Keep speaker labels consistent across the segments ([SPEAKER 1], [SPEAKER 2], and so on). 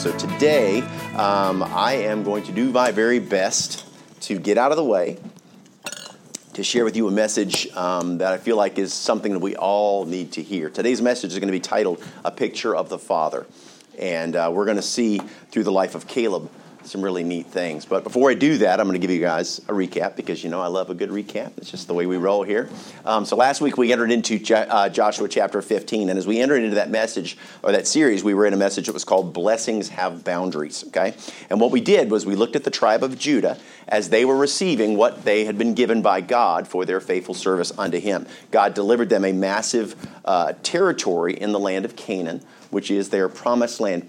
[SPEAKER 1] So today, um, I am going to do my very best to get out of the way to share with you a message um, that I feel like is something that we all need to hear. Today's message is going to be titled A Picture of the Father. And uh, we're going to see through the life of Caleb some really neat things. But before I do that, I'm going to give you guys a recap because you know I love a good recap. It's just the way we roll here. Um, so last week we entered into uh, Joshua chapter 15, and as we entered into that message or that series, we were in a message that was called "Blessings Have Boundaries." Okay, and what we did was we looked at the tribe of Judah as they were receiving what they had been given by God for their faithful service unto Him. God delivered them a massive uh, territory in the land of Canaan, which is their promised land.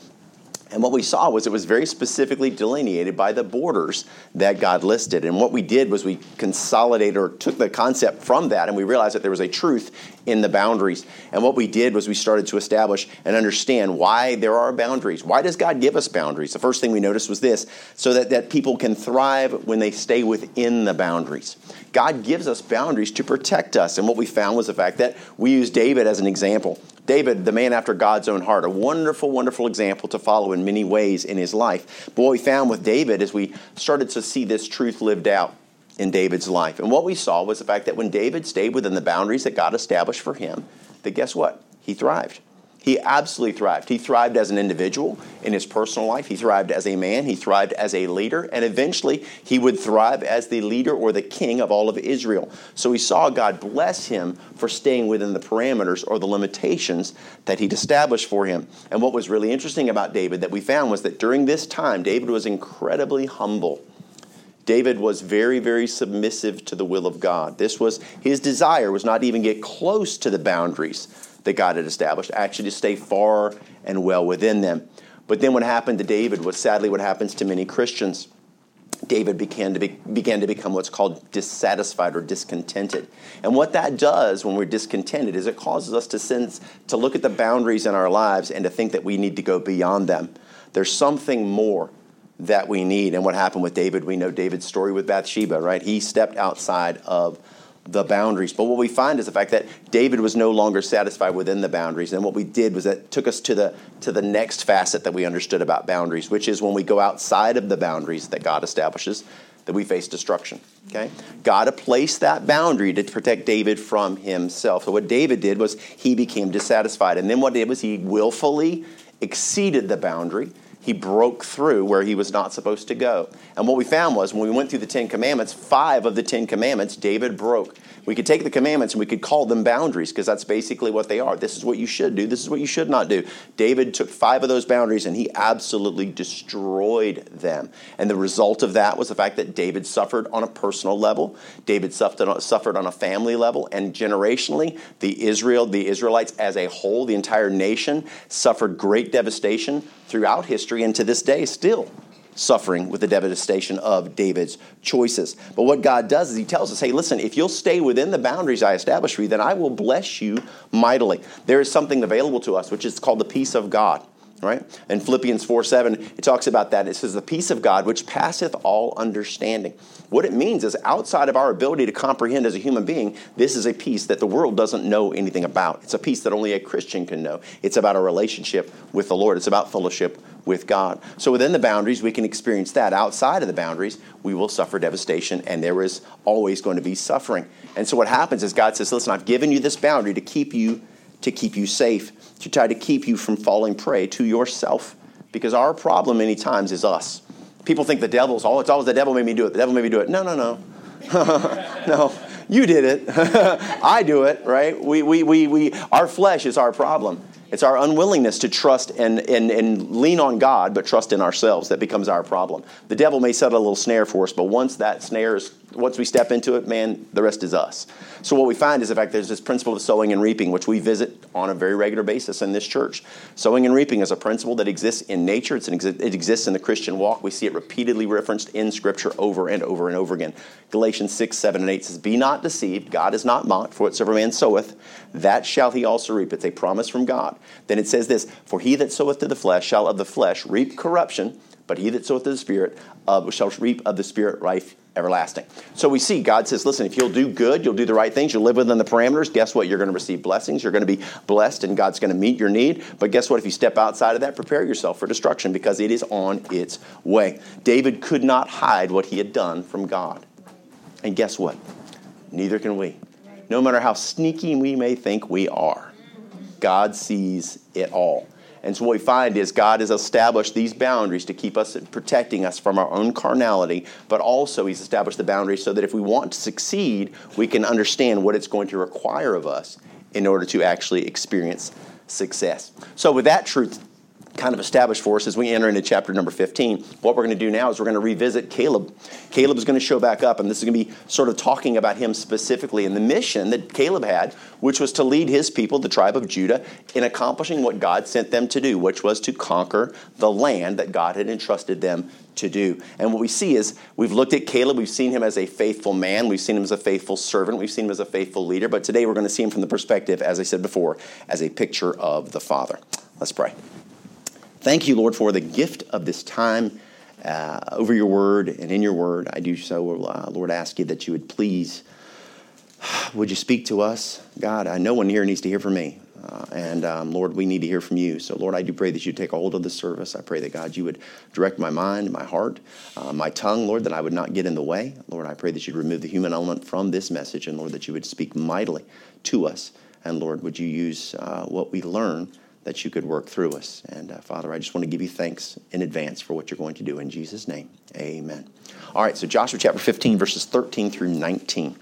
[SPEAKER 1] And what we saw was it was very specifically delineated by the borders that God listed. And what we did was we consolidated or took the concept from that and we realized that there was a truth in the boundaries. And what we did was we started to establish and understand why there are boundaries. Why does God give us boundaries? The first thing we noticed was this so that, that people can thrive when they stay within the boundaries. God gives us boundaries to protect us. And what we found was the fact that we use David as an example. David, the man after God's own heart, a wonderful, wonderful example to follow in many ways in his life. But what we found with David is we started to see this truth lived out in David's life. And what we saw was the fact that when David stayed within the boundaries that God established for him, that guess what? He thrived. He absolutely thrived. He thrived as an individual in his personal life. He thrived as a man. He thrived as a leader. And eventually, he would thrive as the leader or the king of all of Israel. So we saw God bless him for staying within the parameters or the limitations that he'd established for him. And what was really interesting about David that we found was that during this time, David was incredibly humble. David was very, very submissive to the will of God. This was his desire was not even get close to the boundaries that God had established, actually to stay far and well within them. But then what happened to David was sadly what happens to many Christians. David began to, be, began to become what's called dissatisfied or discontented. And what that does when we're discontented is it causes us to sense, to look at the boundaries in our lives and to think that we need to go beyond them. There's something more that we need. And what happened with David, we know David's story with Bathsheba, right? He stepped outside of the boundaries. But what we find is the fact that David was no longer satisfied within the boundaries. And what we did was that took us to the to the next facet that we understood about boundaries, which is when we go outside of the boundaries that God establishes, that we face destruction. Okay? God placed that boundary to protect David from himself. So what David did was he became dissatisfied. And then what he did was he willfully exceeded the boundary he broke through where he was not supposed to go. And what we found was when we went through the Ten Commandments, five of the Ten Commandments David broke. We could take the commandments and we could call them boundaries because that's basically what they are. This is what you should do, this is what you should not do. David took five of those boundaries and he absolutely destroyed them. And the result of that was the fact that David suffered on a personal level, David suffered on a family level, and generationally, the Israel, the Israelites as a whole, the entire nation suffered great devastation throughout history and to this day still suffering with the devastation of David's choices. But what God does is He tells us, hey, listen, if you'll stay within the boundaries I established for you, then I will bless you mightily. There is something available to us, which is called the peace of God. Right? In Philippians 4 7, it talks about that. It says, The peace of God which passeth all understanding. What it means is outside of our ability to comprehend as a human being, this is a peace that the world doesn't know anything about. It's a peace that only a Christian can know. It's about a relationship with the Lord, it's about fellowship with God. So within the boundaries, we can experience that. Outside of the boundaries, we will suffer devastation, and there is always going to be suffering. And so what happens is God says, Listen, I've given you this boundary to keep you to keep you safe, to try to keep you from falling prey to yourself. Because our problem many times is us. People think the devil's, oh, it's always the devil made me do it. The devil made me do it. No, no, no. no, you did it. I do it, right? We, we, we, we, our flesh is our problem. It's our unwillingness to trust and, and, and lean on God, but trust in ourselves that becomes our problem. The devil may set a little snare for us, but once that snare is, once we step into it, man, the rest is us. So what we find is, in fact, there's this principle of sowing and reaping, which we visit on a very regular basis in this church. Sowing and reaping is a principle that exists in nature. It's an, it exists in the Christian walk. We see it repeatedly referenced in Scripture over and over and over again. Galatians 6, 7, and 8 says, Be not deceived, God is not mocked, for whatsoever man soweth, that shall he also reap. It's a promise from God. Then it says this For he that soweth to the flesh shall of the flesh reap corruption, but he that soweth of the Spirit uh, shall reap of the Spirit life everlasting. So we see God says, listen, if you'll do good, you'll do the right things, you'll live within the parameters, guess what? You're going to receive blessings. You're going to be blessed, and God's going to meet your need. But guess what? If you step outside of that, prepare yourself for destruction because it is on its way. David could not hide what he had done from God. And guess what? Neither can we. No matter how sneaky we may think we are, God sees it all. And so what we find is God has established these boundaries to keep us protecting us from our own carnality, but also He's established the boundaries so that if we want to succeed, we can understand what it's going to require of us in order to actually experience success. So with that truth kind of established for us as we enter into chapter number 15. What we're going to do now is we're going to revisit Caleb. Caleb is going to show back up, and this is going to be sort of talking about him specifically and the mission that Caleb had, which was to lead his people, the tribe of Judah, in accomplishing what God sent them to do, which was to conquer the land that God had entrusted them to do. And what we see is we've looked at Caleb, we've seen him as a faithful man, we've seen him as a faithful servant, we've seen him as a faithful leader, but today we're going to see him from the perspective, as I said before, as a picture of the Father. Let's pray. Thank you, Lord, for the gift of this time uh, over your word and in your word. I do so, uh, Lord, ask you that you would please, would you speak to us? God, I no one here needs to hear from me. Uh, and um, Lord, we need to hear from you. So, Lord, I do pray that you take a hold of the service. I pray that, God, you would direct my mind, my heart, uh, my tongue, Lord, that I would not get in the way. Lord, I pray that you'd remove the human element from this message, and Lord, that you would speak mightily to us. And Lord, would you use uh, what we learn that you could work through us. And uh, Father, I just want to give you thanks in advance for what you're going to do in Jesus' name. Amen. All right, so Joshua chapter 15, verses 13 through 19.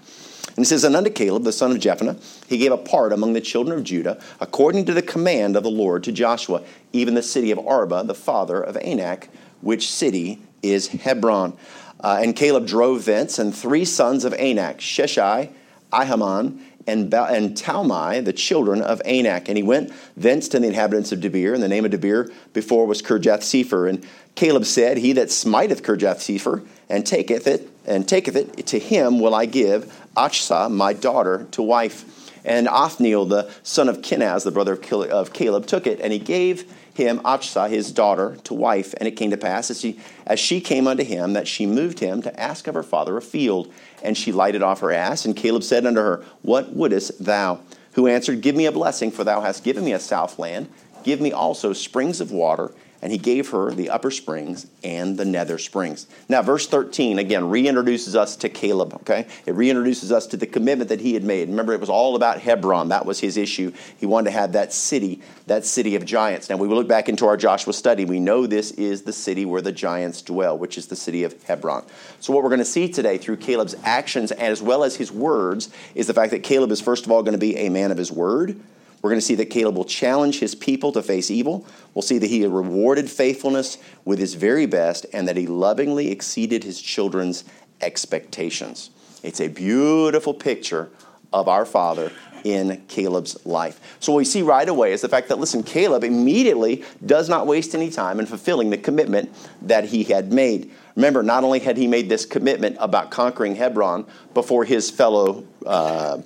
[SPEAKER 1] And it says, And unto Caleb, the son of Jephunneh, he gave a part among the children of Judah, according to the command of the Lord to Joshua, even the city of Arba, the father of Anak, which city is Hebron. Uh, and Caleb drove thence, and three sons of Anak, Sheshai, Ahiman, and, ba- and Talmai, the children of Anak. And he went thence to the inhabitants of Debir, and the name of Debir before was Kirjath Sepher. And Caleb said, He that smiteth Kirjath Sepher and taketh it, and taketh it, to him will I give Achsah, my daughter, to wife. And Othniel, the son of Kenaz, the brother of Caleb, took it, and he gave him Achsah, his daughter, to wife. And it came to pass, as she, as she came unto him, that she moved him to ask of her father a field. And she lighted off her ass. And Caleb said unto her, What wouldest thou? Who answered, Give me a blessing, for thou hast given me a south land. Give me also springs of water and he gave her the upper springs and the nether springs. Now, verse 13, again, reintroduces us to Caleb, okay? It reintroduces us to the commitment that he had made. Remember, it was all about Hebron. That was his issue. He wanted to have that city, that city of giants. Now, we look back into our Joshua study. We know this is the city where the giants dwell, which is the city of Hebron. So, what we're going to see today through Caleb's actions as well as his words is the fact that Caleb is, first of all, going to be a man of his word. We're going to see that Caleb will challenge his people to face evil. We'll see that he rewarded faithfulness with his very best and that he lovingly exceeded his children's expectations. It's a beautiful picture of our Father in Caleb's life. So, what we see right away is the fact that, listen, Caleb immediately does not waste any time in fulfilling the commitment that he had made. Remember, not only had he made this commitment about conquering Hebron before his fellow uh,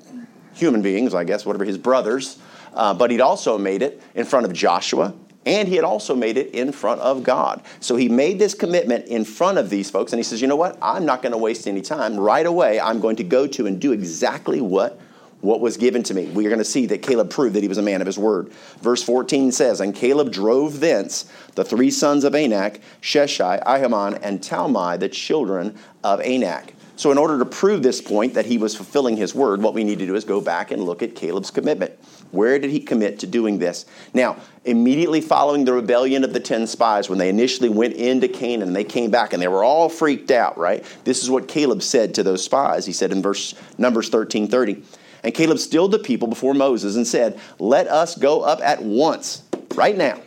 [SPEAKER 1] human beings, I guess, whatever his brothers, uh, but he'd also made it in front of Joshua, and he had also made it in front of God. So he made this commitment in front of these folks, and he says, You know what? I'm not going to waste any time. Right away, I'm going to go to and do exactly what what was given to me. We are going to see that Caleb proved that he was a man of his word. Verse 14 says, And Caleb drove thence the three sons of Anak, Sheshai, Ahiman, and Talmai, the children of Anak. So, in order to prove this point that he was fulfilling his word, what we need to do is go back and look at Caleb's commitment. Where did he commit to doing this? Now, immediately following the rebellion of the 10 spies, when they initially went into Canaan they came back and they were all freaked out, right? This is what Caleb said to those spies. He said in verse Numbers 13 30. And Caleb stilled the people before Moses and said, Let us go up at once, right now,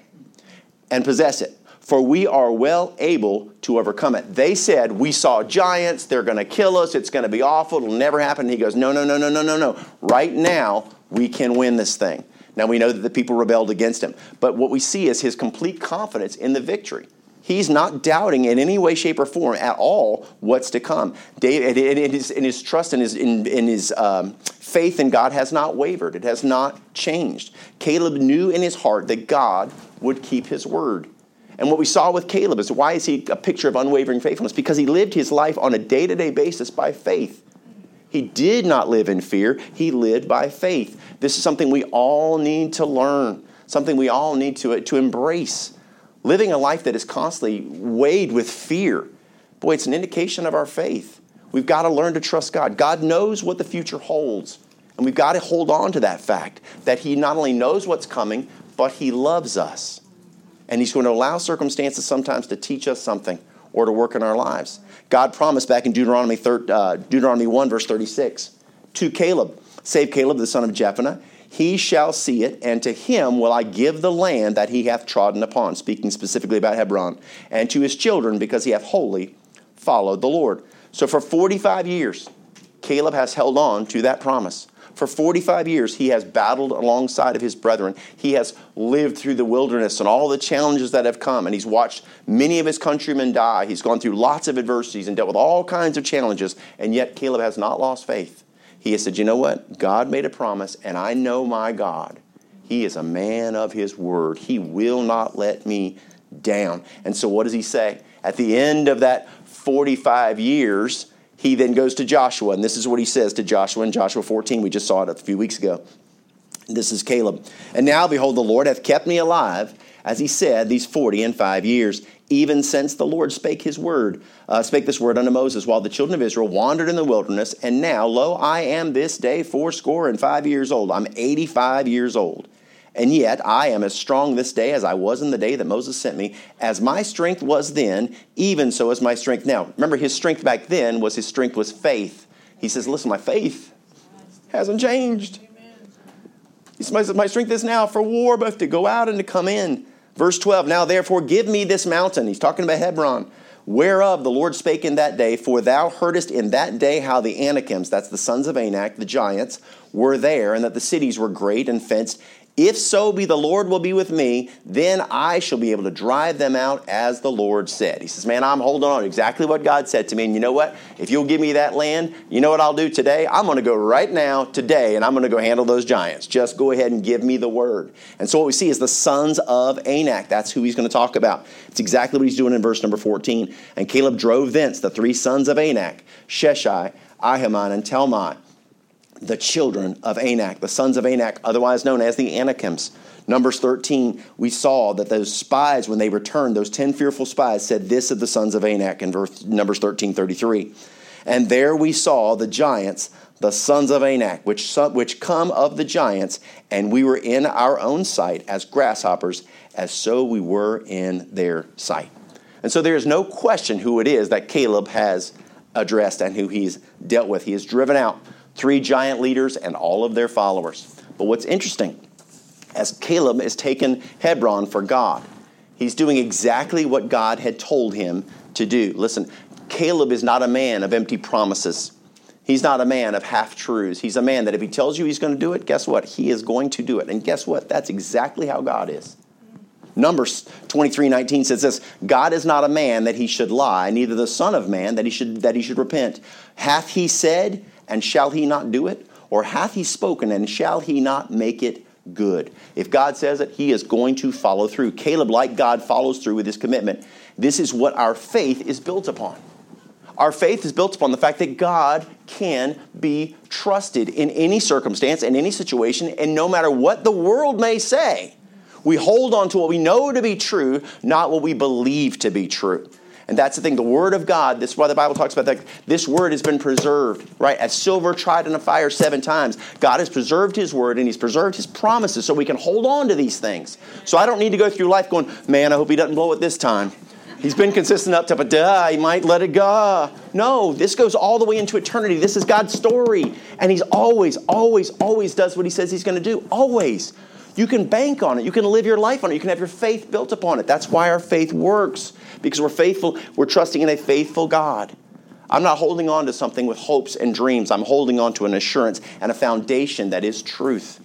[SPEAKER 1] and possess it for we are well able to overcome it. They said, We saw giants, they're going to kill us, it's going to be awful, it'll never happen. And he goes, No, no, no, no, no, no, no. Right now, we can win this thing. Now we know that the people rebelled against him, but what we see is his complete confidence in the victory. He's not doubting in any way, shape, or form at all what's to come. David, in his, his trust and his, in, in his um, faith in God has not wavered. It has not changed. Caleb knew in his heart that God would keep his word. And what we saw with Caleb is why is he a picture of unwavering faithfulness? Because he lived his life on a day to day basis by faith. He did not live in fear, he lived by faith. This is something we all need to learn, something we all need to, to embrace. Living a life that is constantly weighed with fear, boy, it's an indication of our faith. We've got to learn to trust God. God knows what the future holds. And we've got to hold on to that fact that He not only knows what's coming, but He loves us. And He's going to allow circumstances sometimes to teach us something or to work in our lives. God promised back in Deuteronomy, 3, uh, Deuteronomy 1, verse 36, to Caleb, save Caleb, the son of Jephunneh, he shall see it, and to him will I give the land that he hath trodden upon, speaking specifically about Hebron, and to his children, because he hath wholly followed the Lord. So for 45 years, Caleb has held on to that promise. For 45 years, he has battled alongside of his brethren. He has lived through the wilderness and all the challenges that have come, and he's watched many of his countrymen die. He's gone through lots of adversities and dealt with all kinds of challenges, and yet Caleb has not lost faith. He has said, You know what? God made a promise, and I know my God. He is a man of his word. He will not let me down. And so, what does he say? At the end of that 45 years, he then goes to Joshua, and this is what he says to Joshua in Joshua 14. We just saw it a few weeks ago. This is Caleb. And now, behold, the Lord hath kept me alive, as he said, these 40 and five years, even since the Lord spake his word, uh, spake this word unto Moses, while the children of Israel wandered in the wilderness. And now, lo, I am this day fourscore and five years old. I'm 85 years old. And yet I am as strong this day as I was in the day that Moses sent me. As my strength was then, even so is my strength now. Remember, his strength back then was his strength was faith. He says, Listen, my faith hasn't changed. He says, My strength is now for war, both to go out and to come in. Verse 12, Now therefore give me this mountain. He's talking about Hebron whereof the Lord spake in that day, for thou heardest in that day how the Anakims, that's the sons of Anak, the giants, were there, and that the cities were great and fenced, if so be the Lord will be with me, then I shall be able to drive them out as the Lord said. He says, Man, I'm holding on exactly what God said to me. And you know what? If you'll give me that land, you know what I'll do today? I'm going to go right now, today, and I'm going to go handle those giants. Just go ahead and give me the word. And so what we see is the sons of Anak. That's who he's going to talk about. It's exactly what he's doing in verse number 14. And Caleb drove thence the three sons of Anak, Sheshai, Ahiman, and Talmai the children of Anak, the sons of Anak, otherwise known as the Anakims. Numbers 13, we saw that those spies, when they returned, those 10 fearful spies said this of the sons of Anak in verse, Numbers 13, 33. And there we saw the giants, the sons of Anak, which, which come of the giants, and we were in our own sight as grasshoppers, as so we were in their sight. And so there is no question who it is that Caleb has addressed and who he's dealt with. He has driven out three giant leaders and all of their followers. But what's interesting, as Caleb is taken Hebron for God, he's doing exactly what God had told him to do. Listen, Caleb is not a man of empty promises. He's not a man of half truths. He's a man that if he tells you he's going to do it, guess what? He is going to do it. And guess what? That's exactly how God is. Numbers 23 19 says this God is not a man that he should lie, neither the Son of Man that he should, that he should repent. Hath he said, and shall he not do it? Or hath he spoken, and shall he not make it good? If God says it, he is going to follow through. Caleb, like God, follows through with his commitment. This is what our faith is built upon. Our faith is built upon the fact that God can be trusted in any circumstance, in any situation, and no matter what the world may say, we hold on to what we know to be true, not what we believe to be true. And that's the thing. The Word of God, this is why the Bible talks about that. This Word has been preserved, right? As silver tried in a fire seven times. God has preserved His Word and He's preserved His promises so we can hold on to these things. So I don't need to go through life going, man, I hope He doesn't blow it this time. He's been consistent up to, but duh, he might let it go. No, this goes all the way into eternity. This is God's story. And He's always, always, always does what He says He's going to do. Always. You can bank on it. You can live your life on it. You can have your faith built upon it. That's why our faith works because we're faithful. We're trusting in a faithful God. I'm not holding on to something with hopes and dreams. I'm holding on to an assurance and a foundation that is truth.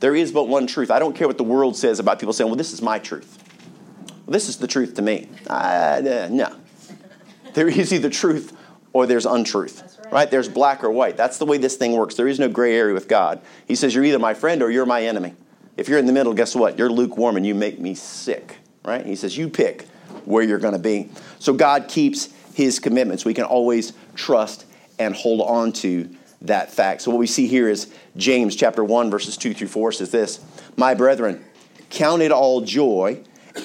[SPEAKER 1] There is but one truth. I don't care what the world says about people saying, well, this is my truth. Well, this is the truth to me. Uh, no. There is either truth or there's untruth. Right. right. There's black or white. That's the way this thing works. There is no gray area with God. He says, You're either my friend or you're my enemy. If you're in the middle, guess what? You're lukewarm and you make me sick, right? He says, You pick. Where you're going to be. So God keeps his commitments. We can always trust and hold on to that fact. So what we see here is James chapter 1 verses 2 through 4 says this, "My brethren, count it all joy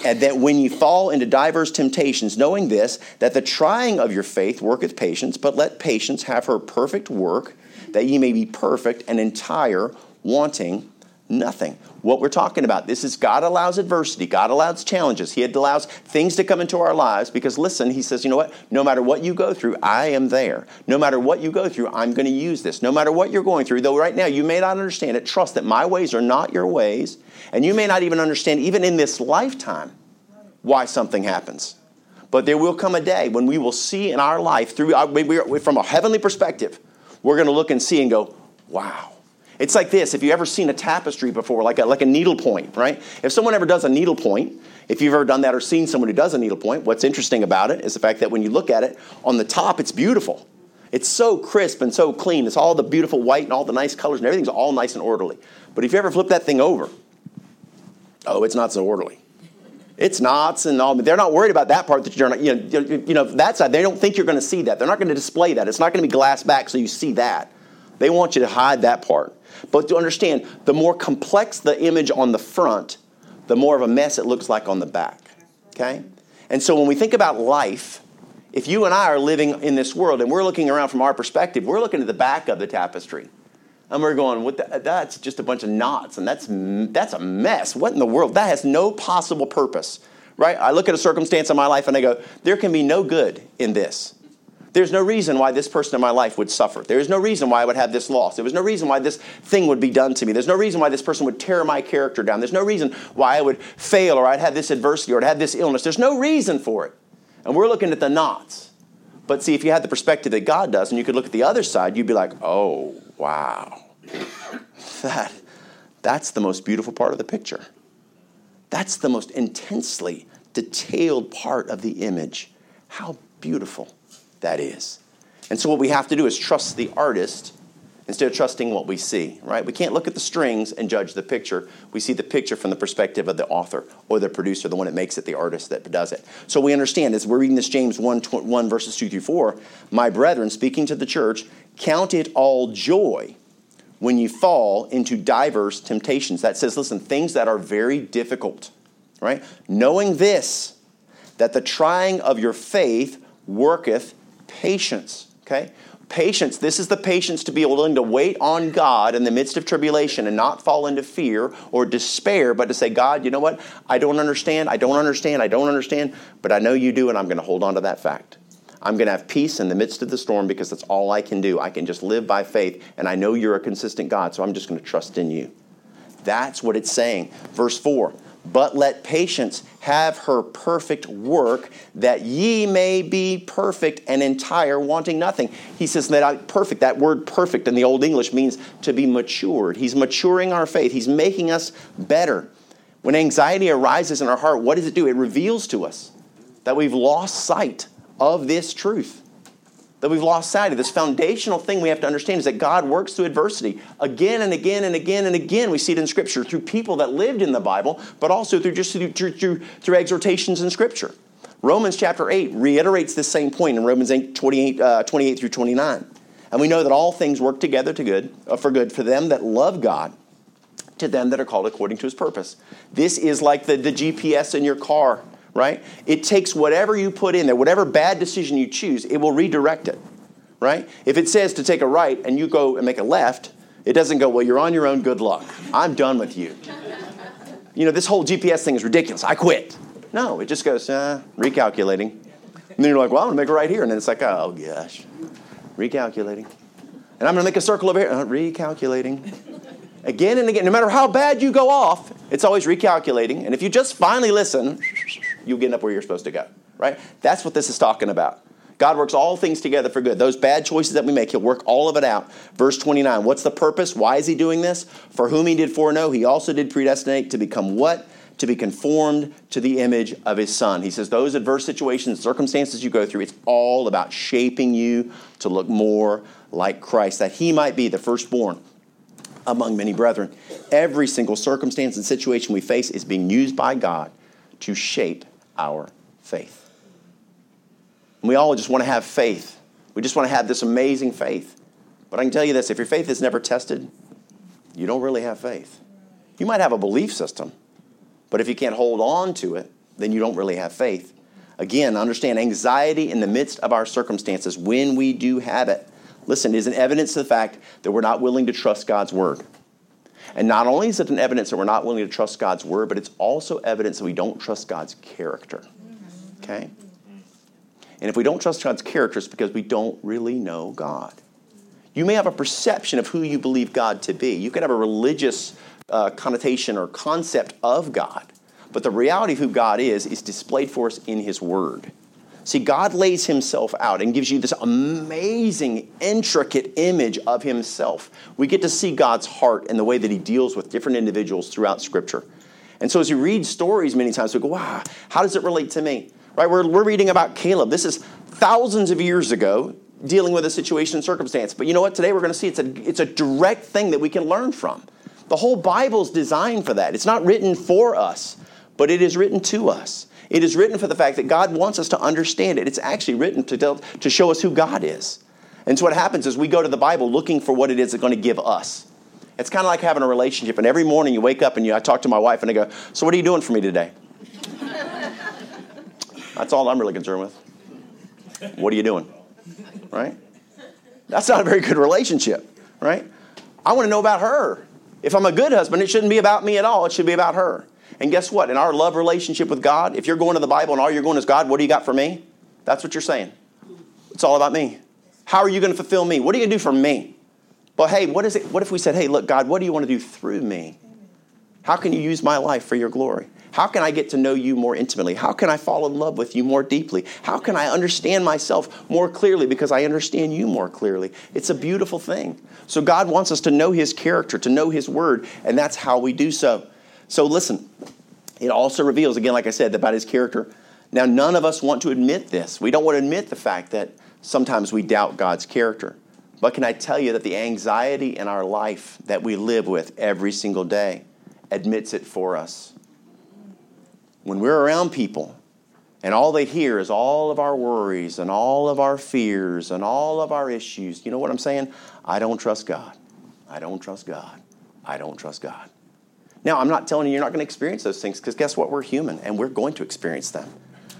[SPEAKER 1] and that when you fall into diverse temptations, knowing this, that the trying of your faith worketh patience, but let patience have her perfect work, that ye may be perfect and entire, wanting nothing. What we're talking about, this is God allows adversity, God allows challenges, He allows things to come into our lives because listen, He says, you know what? No matter what you go through, I am there. No matter what you go through, I'm going to use this. No matter what you're going through, though right now you may not understand it, trust that my ways are not your ways, and you may not even understand, even in this lifetime, why something happens. But there will come a day when we will see in our life, through uh, our, from a heavenly perspective, we're going to look and see and go, wow it's like this if you've ever seen a tapestry before, like a, like a needlepoint, right? If someone ever does a needlepoint, if you've ever done that or seen someone who does a needlepoint, what's interesting about it is the fact that when you look at it, on the top, it's beautiful. It's so crisp and so clean. It's all the beautiful white and all the nice colors and everything's all nice and orderly. But if you ever flip that thing over, oh, it's not so orderly. It's knots and all. They're not worried about that part that you're not, you know, you know, that side. They don't think you're going to see that. They're not going to display that. It's not going to be glass back so you see that. They want you to hide that part. But to understand, the more complex the image on the front, the more of a mess it looks like on the back. Okay? And so when we think about life, if you and I are living in this world and we're looking around from our perspective, we're looking at the back of the tapestry. And we're going, what the, that's just a bunch of knots, and that's, that's a mess. What in the world? That has no possible purpose, right? I look at a circumstance in my life and I go, there can be no good in this. There's no reason why this person in my life would suffer. There is no reason why I would have this loss. There was no reason why this thing would be done to me. There's no reason why this person would tear my character down. There's no reason why I would fail or I'd have this adversity or I'd have this illness. There's no reason for it. And we're looking at the knots. But see, if you had the perspective that God does and you could look at the other side, you'd be like, oh, wow. That, that's the most beautiful part of the picture. That's the most intensely detailed part of the image. How beautiful that is. And so what we have to do is trust the artist instead of trusting what we see, right? We can't look at the strings and judge the picture. We see the picture from the perspective of the author or the producer, the one that makes it, the artist that does it. So we understand as we're reading this James 1, 1 verses 2 through 4, my brethren, speaking to the church, count it all joy when you fall into diverse temptations. That says, listen, things that are very difficult, right? Knowing this, that the trying of your faith worketh patience, okay? Patience, this is the patience to be willing to wait on God in the midst of tribulation and not fall into fear or despair, but to say, God, you know what? I don't understand, I don't understand, I don't understand, but I know you do, and I'm going to hold on to that fact. I'm going to have peace in the midst of the storm because that's all I can do. I can just live by faith, and I know you're a consistent God, so I'm just going to trust in you. That's what it's saying. Verse 4 but let patience have her perfect work, that ye may be perfect and entire, wanting nothing. He says that perfect, that word perfect in the Old English means to be matured. He's maturing our faith, He's making us better. When anxiety arises in our heart, what does it do? It reveals to us that we've lost sight of this truth that we've lost sight of. This foundational thing we have to understand is that God works through adversity again and again and again and again. We see it in Scripture through people that lived in the Bible, but also through just through, through, through exhortations in Scripture. Romans chapter 8 reiterates this same point in Romans 8, 28, uh, 28 through 29. And we know that all things work together to good, uh, for good for them that love God, to them that are called according to his purpose. This is like the, the GPS in your car right? It takes whatever you put in there, whatever bad decision you choose, it will redirect it, right? If it says to take a right and you go and make a left, it doesn't go, well, you're on your own, good luck. I'm done with you. You know, this whole GPS thing is ridiculous. I quit. No, it just goes, uh, recalculating. And then you're like, well, I'm to make a right here. And then it's like, oh, gosh, recalculating. And I'm going to make a circle over here, uh, recalculating. Again and again, no matter how bad you go off, it's always recalculating. And if you just finally listen, you'll get up where you're supposed to go, right? That's what this is talking about. God works all things together for good. Those bad choices that we make, He'll work all of it out. Verse 29 What's the purpose? Why is He doing this? For whom He did foreknow, He also did predestinate to become what? To be conformed to the image of His Son. He says, Those adverse situations, circumstances you go through, it's all about shaping you to look more like Christ, that He might be the firstborn among many brethren. Every single circumstance and situation we face is being used by God to shape our faith. And we all just want to have faith. We just want to have this amazing faith. But I can tell you this if your faith is never tested, you don't really have faith. You might have a belief system, but if you can't hold on to it, then you don't really have faith. Again, understand anxiety in the midst of our circumstances when we do have it. Listen, is an evidence of the fact that we're not willing to trust God's word. And not only is it an evidence that we're not willing to trust God's word, but it's also evidence that we don't trust God's character. Okay? And if we don't trust God's character, it's because we don't really know God. You may have a perception of who you believe God to be. You could have a religious uh, connotation or concept of God. But the reality of who God is is displayed for us in His Word. See, God lays Himself out and gives you this amazing, intricate image of Himself. We get to see God's heart and the way that He deals with different individuals throughout Scripture. And so as you read stories many times, we go, wow, how does it relate to me? Right? We're, we're reading about Caleb. This is thousands of years ago dealing with a situation and circumstance. But you know what? Today we're going to see it's a, it's a direct thing that we can learn from. The whole Bible's designed for that. It's not written for us, but it is written to us. It is written for the fact that God wants us to understand it. It's actually written to, tell, to show us who God is. And so what happens is we go to the Bible looking for what it is that's going to give us. It's kind of like having a relationship, and every morning you wake up and you, I talk to my wife and I go, So, what are you doing for me today? That's all I'm really concerned with. What are you doing? Right? That's not a very good relationship, right? I want to know about her. If I'm a good husband, it shouldn't be about me at all. It should be about her. And guess what? In our love relationship with God, if you're going to the Bible and all you're going is God, what do you got for me? That's what you're saying. It's all about me. How are you going to fulfill me? What are you going to do for me? But hey, what is it? What if we said, hey, look, God, what do you want to do through me? How can you use my life for your glory? How can I get to know you more intimately? How can I fall in love with you more deeply? How can I understand myself more clearly because I understand you more clearly? It's a beautiful thing. So, God wants us to know His character, to know His word, and that's how we do so. So, listen, it also reveals, again, like I said, about His character. Now, none of us want to admit this. We don't want to admit the fact that sometimes we doubt God's character. But can I tell you that the anxiety in our life that we live with every single day admits it for us? when we're around people and all they hear is all of our worries and all of our fears and all of our issues, you know what I'm saying? I don't trust God. I don't trust God. I don't trust God. Now, I'm not telling you you're not going to experience those things because guess what? We're human and we're going to experience them.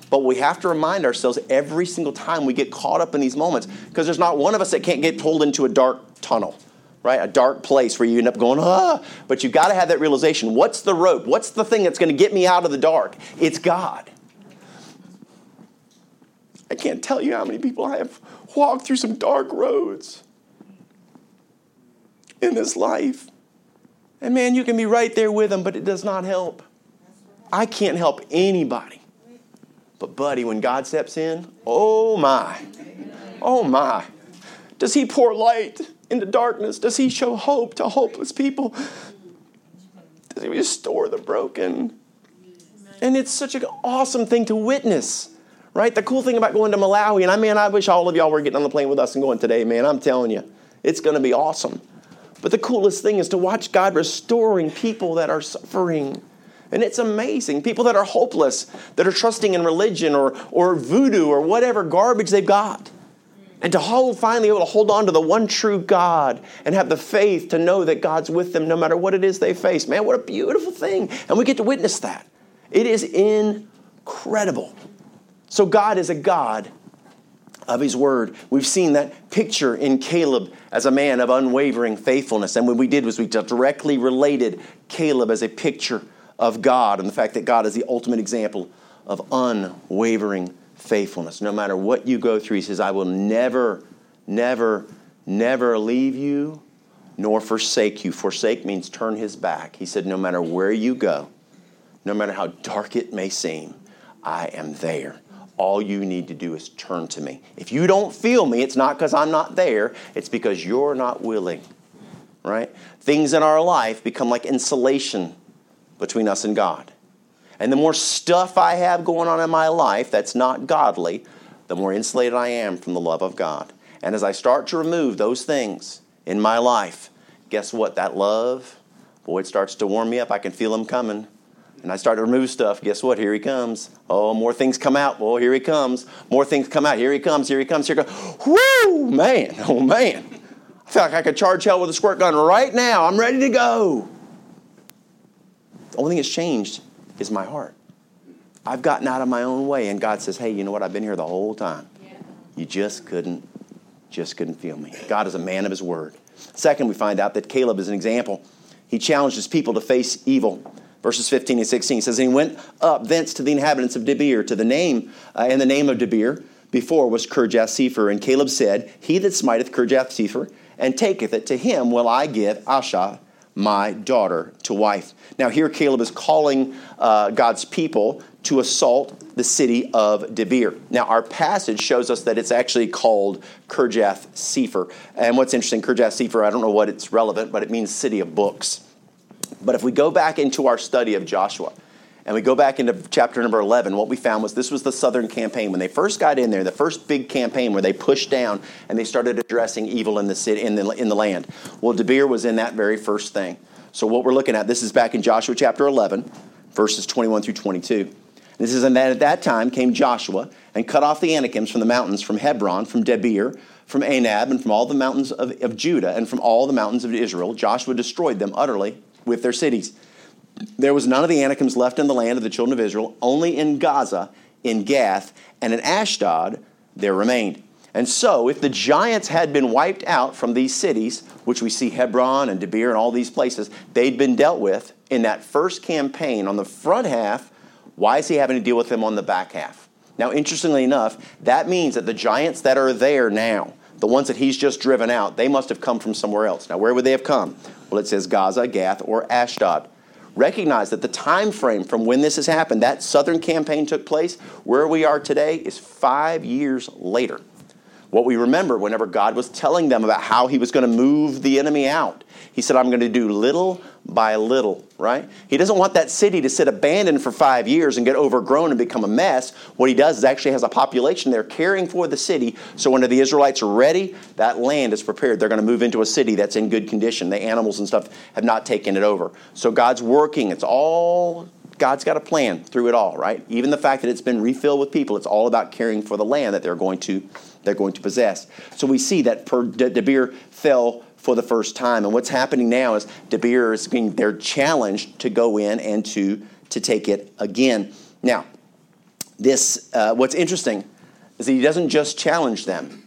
[SPEAKER 1] But we have to remind ourselves every single time we get caught up in these moments because there's not one of us that can't get pulled into a dark tunnel right? A dark place where you end up going, ah. But you've got to have that realization. What's the rope? What's the thing that's going to get me out of the dark? It's God. I can't tell you how many people I have walked through some dark roads in this life. And man, you can be right there with them, but it does not help. I can't help anybody. But, buddy, when God steps in, oh my, oh my, does He pour light? into darkness? Does he show hope to hopeless people? Does he restore the broken? And it's such an awesome thing to witness, right? The cool thing about going to Malawi, and I mean, I wish all of y'all were getting on the plane with us and going today, man. I'm telling you, it's going to be awesome. But the coolest thing is to watch God restoring people that are suffering. And it's amazing. People that are hopeless, that are trusting in religion or, or voodoo or whatever garbage they've got. And to hold, finally able to hold on to the one true God and have the faith to know that God's with them no matter what it is they face. Man, what a beautiful thing. And we get to witness that. It is incredible. So, God is a God of His Word. We've seen that picture in Caleb as a man of unwavering faithfulness. And what we did was we directly related Caleb as a picture of God and the fact that God is the ultimate example of unwavering faithfulness. No matter what you go through, he says, I will never, never, never leave you nor forsake you. Forsake means turn his back. He said, No matter where you go, no matter how dark it may seem, I am there. All you need to do is turn to me. If you don't feel me, it's not because I'm not there, it's because you're not willing, right? Things in our life become like insulation between us and God. And the more stuff I have going on in my life that's not godly, the more insulated I am from the love of God. And as I start to remove those things in my life, guess what? That love, boy, it starts to warm me up. I can feel them coming. And I start to remove stuff, guess what? Here he comes. Oh, more things come out. Oh, here he comes. More things come out. Here he comes. Here he comes. Here he comes. Whoo, man. Oh, man. I feel like I could charge hell with a squirt gun right now. I'm ready to go. The only thing that's changed is my heart. I've gotten out of my own way, and God says, "Hey, you know what? I've been here the whole time. Yeah. You just couldn't, just couldn't feel me." God is a man of His word. Second, we find out that Caleb is an example. He challenged his people to face evil. Verses 15 and 16 says, And he went up thence to the inhabitants of Debir, to the name, uh, and the name of Debir before was Kirjath Sepher. And Caleb said, He that smiteth Kirjath Sepher and taketh it, to him will I give Asha, my daughter, to wife. Now, here Caleb is calling uh, God's people to assault the city of Debir. Now, our passage shows us that it's actually called Kirjath Sepher. And what's interesting, Kirjath Sepher, I don't know what it's relevant, but it means city of books. But if we go back into our study of Joshua, and we go back into chapter number 11, what we found was this was the southern campaign. When they first got in there, the first big campaign where they pushed down and they started addressing evil in the city, in the, in the land. Well, Debir was in that very first thing. So what we're looking at, this is back in Joshua chapter 11, verses 21 through 22. This is, and at that time came Joshua and cut off the Anakims from the mountains, from Hebron, from Debir, from Anab, and from all the mountains of, of Judah, and from all the mountains of Israel. Joshua destroyed them utterly with their cities. There was none of the Anakims left in the land of the children of Israel, only in Gaza, in Gath, and in Ashdod there remained. And so, if the giants had been wiped out from these cities, which we see Hebron and Debir and all these places, they'd been dealt with in that first campaign on the front half. Why is he having to deal with them on the back half? Now, interestingly enough, that means that the giants that are there now, the ones that he's just driven out, they must have come from somewhere else. Now, where would they have come? Well, it says Gaza, Gath, or Ashdod. Recognize that the time frame from when this has happened, that southern campaign took place, where we are today is five years later. What we remember whenever God was telling them about how he was going to move the enemy out, he said, I'm going to do little by little, right? He doesn't want that city to sit abandoned for five years and get overgrown and become a mess. What he does is actually has a population there caring for the city. So when the Israelites are ready, that land is prepared. They're going to move into a city that's in good condition. The animals and stuff have not taken it over. So God's working. It's all God's got a plan through it all, right? Even the fact that it's been refilled with people, it's all about caring for the land that they're going to they're going to possess. So we see that per Debir fell for the first time. And what's happening now is Debir is being they're challenged to go in and to to take it again. Now, this uh, what's interesting is that he doesn't just challenge them;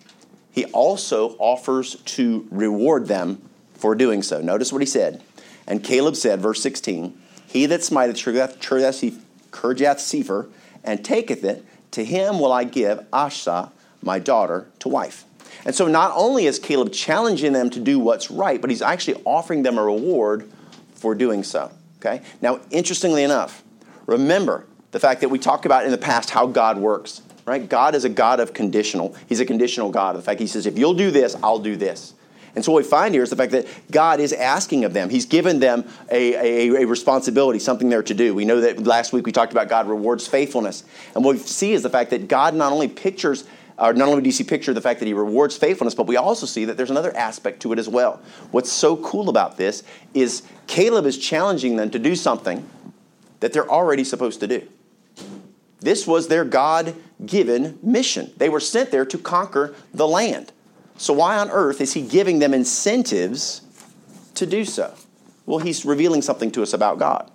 [SPEAKER 1] he also offers to reward them for doing so. Notice what he said. And Caleb said, verse 16, He that smiteth Kirjath Sepher and taketh it, to him will I give Asha, my daughter, to wife. And so not only is Caleb challenging them to do what's right, but he's actually offering them a reward for doing so. Okay? Now, interestingly enough, remember the fact that we talked about in the past how God works. Right? God is a God of conditional. He's a conditional God. The fact he says, if you'll do this, I'll do this. And so what we find here is the fact that God is asking of them. He's given them a, a, a, responsibility, something there to do. We know that last week we talked about God rewards faithfulness. And what we see is the fact that God not only pictures or not only do you see picture the fact that he rewards faithfulness, but we also see that there's another aspect to it as well. What's so cool about this is Caleb is challenging them to do something that they're already supposed to do. This was their God given mission. They were sent there to conquer the land. So, why on earth is he giving them incentives to do so? Well, he's revealing something to us about God.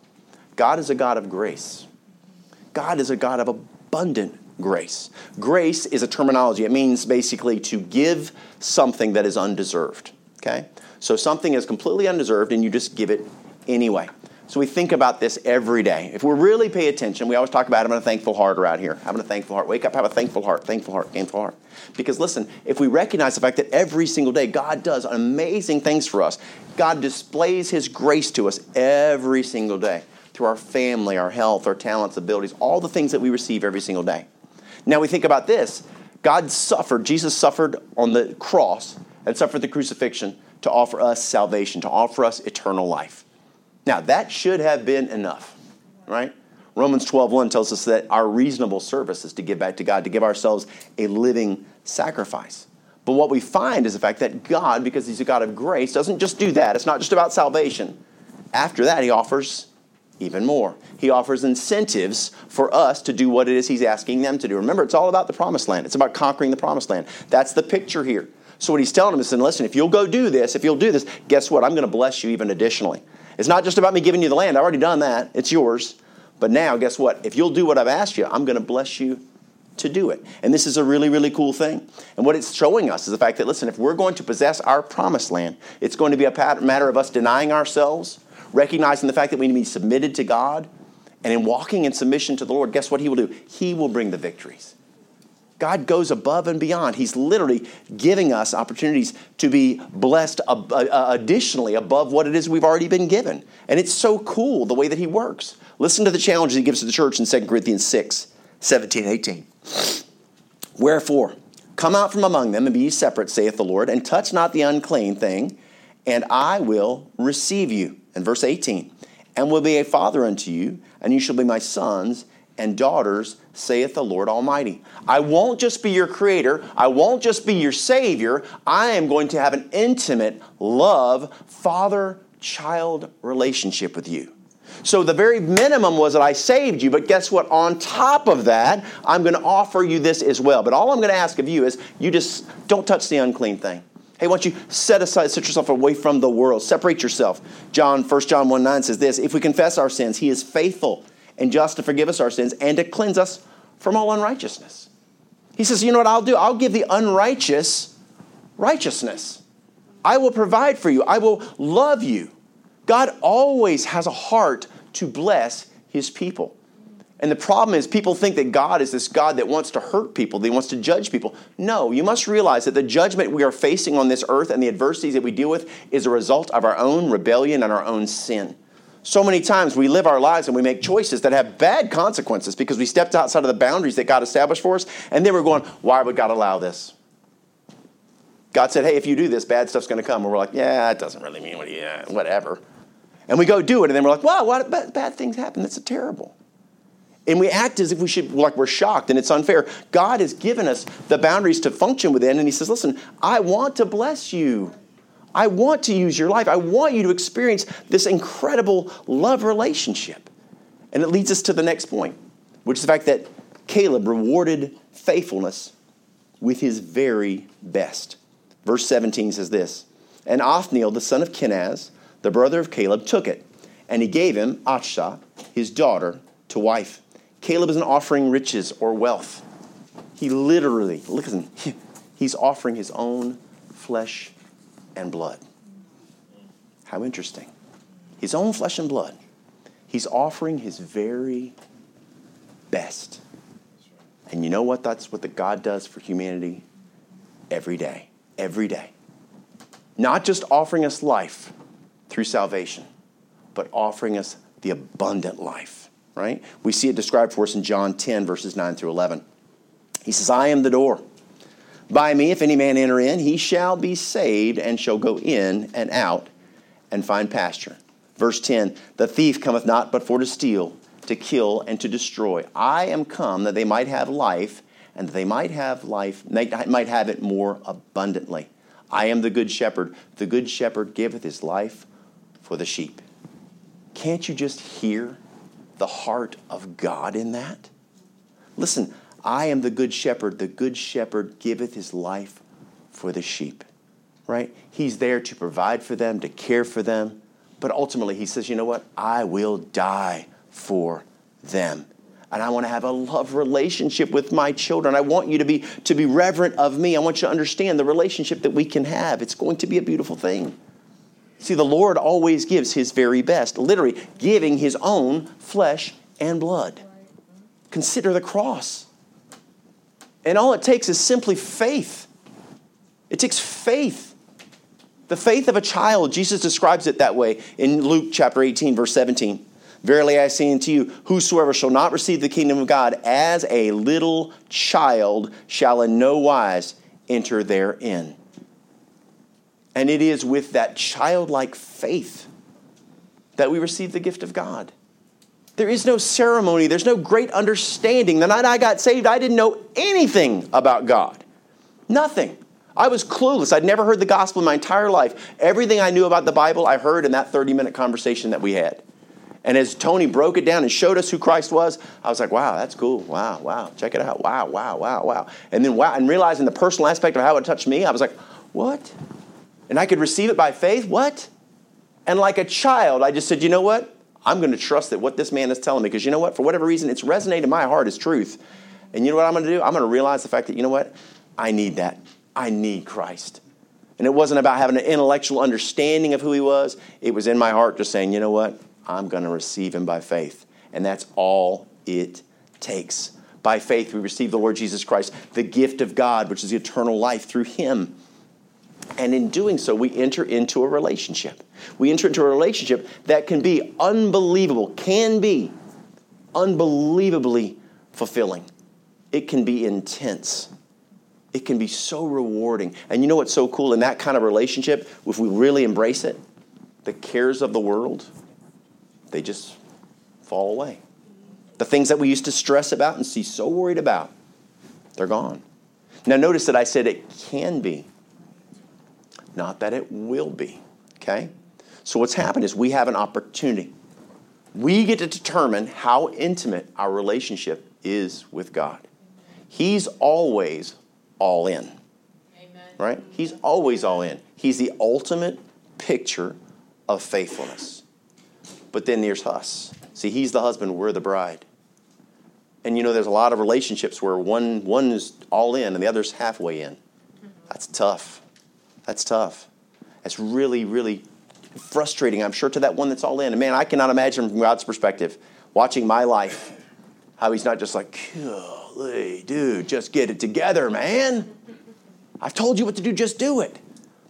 [SPEAKER 1] God is a God of grace, God is a God of abundant grace. Grace is a terminology. It means basically to give something that is undeserved. Okay? So something is completely undeserved and you just give it anyway. So we think about this every day. If we really pay attention, we always talk about having a thankful heart around here. Having a thankful heart. Wake up, have a thankful heart, thankful heart, thankful heart. Because listen, if we recognize the fact that every single day God does amazing things for us, God displays His grace to us every single day through our family, our health, our talents, abilities, all the things that we receive every single day. Now we think about this God suffered, Jesus suffered on the cross and suffered the crucifixion to offer us salvation, to offer us eternal life. Now that should have been enough, right? Romans 12:1 tells us that our reasonable service is to give back to God, to give ourselves a living sacrifice. But what we find is the fact that God, because He's a God of grace, doesn't just do that. It's not just about salvation. After that, He offers even more. He offers incentives for us to do what it is He's asking them to do. Remember, it's all about the promised land, it's about conquering the promised land. That's the picture here. So, what He's telling them is, listen, if you'll go do this, if you'll do this, guess what? I'm going to bless you even additionally. It's not just about me giving you the land, I've already done that, it's yours. But now, guess what? If you'll do what I've asked you, I'm going to bless you to do it. And this is a really, really cool thing. And what it's showing us is the fact that, listen, if we're going to possess our promised land, it's going to be a matter of us denying ourselves, recognizing the fact that we need to be submitted to God, and in walking in submission to the Lord, guess what He will do? He will bring the victories. God goes above and beyond. He's literally giving us opportunities to be blessed uh, uh, additionally above what it is we've already been given. And it's so cool the way that He works. Listen to the challenges He gives to the church in 2 Corinthians 6 17, 18. Wherefore, come out from among them and be ye separate, saith the Lord, and touch not the unclean thing, and I will receive you. And verse 18, and will be a father unto you, and you shall be my sons and daughters, saith the Lord Almighty. I won't just be your creator, I won't just be your savior, I am going to have an intimate love, father child relationship with you. So the very minimum was that I saved you, but guess what? On top of that, I'm going to offer you this as well. But all I'm going to ask of you is you just don't touch the unclean thing. Hey, why don't you set aside, set yourself away from the world, separate yourself. John, 1 John 1 9 says this if we confess our sins, he is faithful and just to forgive us our sins and to cleanse us from all unrighteousness. He says, you know what I'll do? I'll give the unrighteous righteousness. I will provide for you. I will love you. God always has a heart to bless his people. And the problem is, people think that God is this God that wants to hurt people, that he wants to judge people. No, you must realize that the judgment we are facing on this earth and the adversities that we deal with is a result of our own rebellion and our own sin. So many times we live our lives and we make choices that have bad consequences because we stepped outside of the boundaries that God established for us, and then we're going, why would God allow this? God said, hey, if you do this, bad stuff's going to come. And we're like, yeah, it doesn't really mean what, yeah, uh, whatever. And we go do it, and then we're like, wow, what bad, bad things happen. That's terrible. And we act as if we should, like we're shocked, and it's unfair. God has given us the boundaries to function within, and He says, listen, I want to bless you. I want to use your life. I want you to experience this incredible love relationship. And it leads us to the next point, which is the fact that Caleb rewarded faithfulness with his very best. Verse 17 says this And Othniel, the son of Kenaz, the brother of Caleb, took it, and he gave him Achsah, his daughter, to wife. Caleb isn't offering riches or wealth. He literally, listen, he's offering his own flesh and blood. How interesting. His own flesh and blood. He's offering his very best. And you know what? That's what the God does for humanity every day. Every day. Not just offering us life, through salvation, but offering us the abundant life, right? We see it described for us in John 10, verses 9 through 11. He says, I am the door. By me, if any man enter in, he shall be saved and shall go in and out and find pasture. Verse 10 The thief cometh not but for to steal, to kill, and to destroy. I am come that they might have life, and that they might have life, might have it more abundantly. I am the good shepherd. The good shepherd giveth his life for the sheep. Can't you just hear the heart of God in that? Listen, I am the good shepherd. The good shepherd giveth his life for the sheep, right? He's there to provide for them, to care for them. But ultimately, he says, you know what? I will die for them. And I want to have a love relationship with my children. I want you to be, to be reverent of me. I want you to understand the relationship that we can have. It's going to be a beautiful thing. See, the Lord always gives his very best, literally giving his own flesh and blood. Consider the cross. And all it takes is simply faith. It takes faith. The faith of a child. Jesus describes it that way in Luke chapter 18, verse 17. Verily I say unto you, whosoever shall not receive the kingdom of God as a little child shall in no wise enter therein. And it is with that childlike faith that we receive the gift of God. There is no ceremony, there's no great understanding. The night I got saved, I didn't know anything about God. Nothing. I was clueless. I'd never heard the gospel in my entire life. Everything I knew about the Bible, I heard in that 30 minute conversation that we had. And as Tony broke it down and showed us who Christ was, I was like, wow, that's cool. Wow, wow, check it out. Wow, wow, wow, wow. And then wow, and realizing the personal aspect of how it touched me, I was like, what? And I could receive it by faith? What? And like a child, I just said, you know what? I'm going to trust that what this man is telling me, because you know what? For whatever reason, it's resonated in my heart as truth. And you know what I'm going to do? I'm going to realize the fact that, you know what? I need that. I need Christ. And it wasn't about having an intellectual understanding of who he was. It was in my heart just saying, you know what? I'm going to receive him by faith. And that's all it takes. By faith, we receive the Lord Jesus Christ, the gift of God, which is eternal life through him. And in doing so, we enter into a relationship. We enter into a relationship that can be unbelievable, can be unbelievably fulfilling. It can be intense. It can be so rewarding. And you know what's so cool in that kind of relationship, if we really embrace it? The cares of the world, they just fall away. The things that we used to stress about and see so worried about, they're gone. Now, notice that I said it can be, not that it will be. Okay? So, what's happened is we have an opportunity. We get to determine how intimate our relationship is with God. He's always all in. Amen. Right? He's always all in. He's the ultimate picture of faithfulness. But then there's us. See, he's the husband, we're the bride. And you know, there's a lot of relationships where one, one is all in and the other's halfway in. Mm-hmm. That's tough. That's tough. That's really, really frustrating, I'm sure, to that one that's all in. And man, I cannot imagine from God's perspective watching my life how he's not just like, golly, dude, just get it together, man. I've told you what to do, just do it.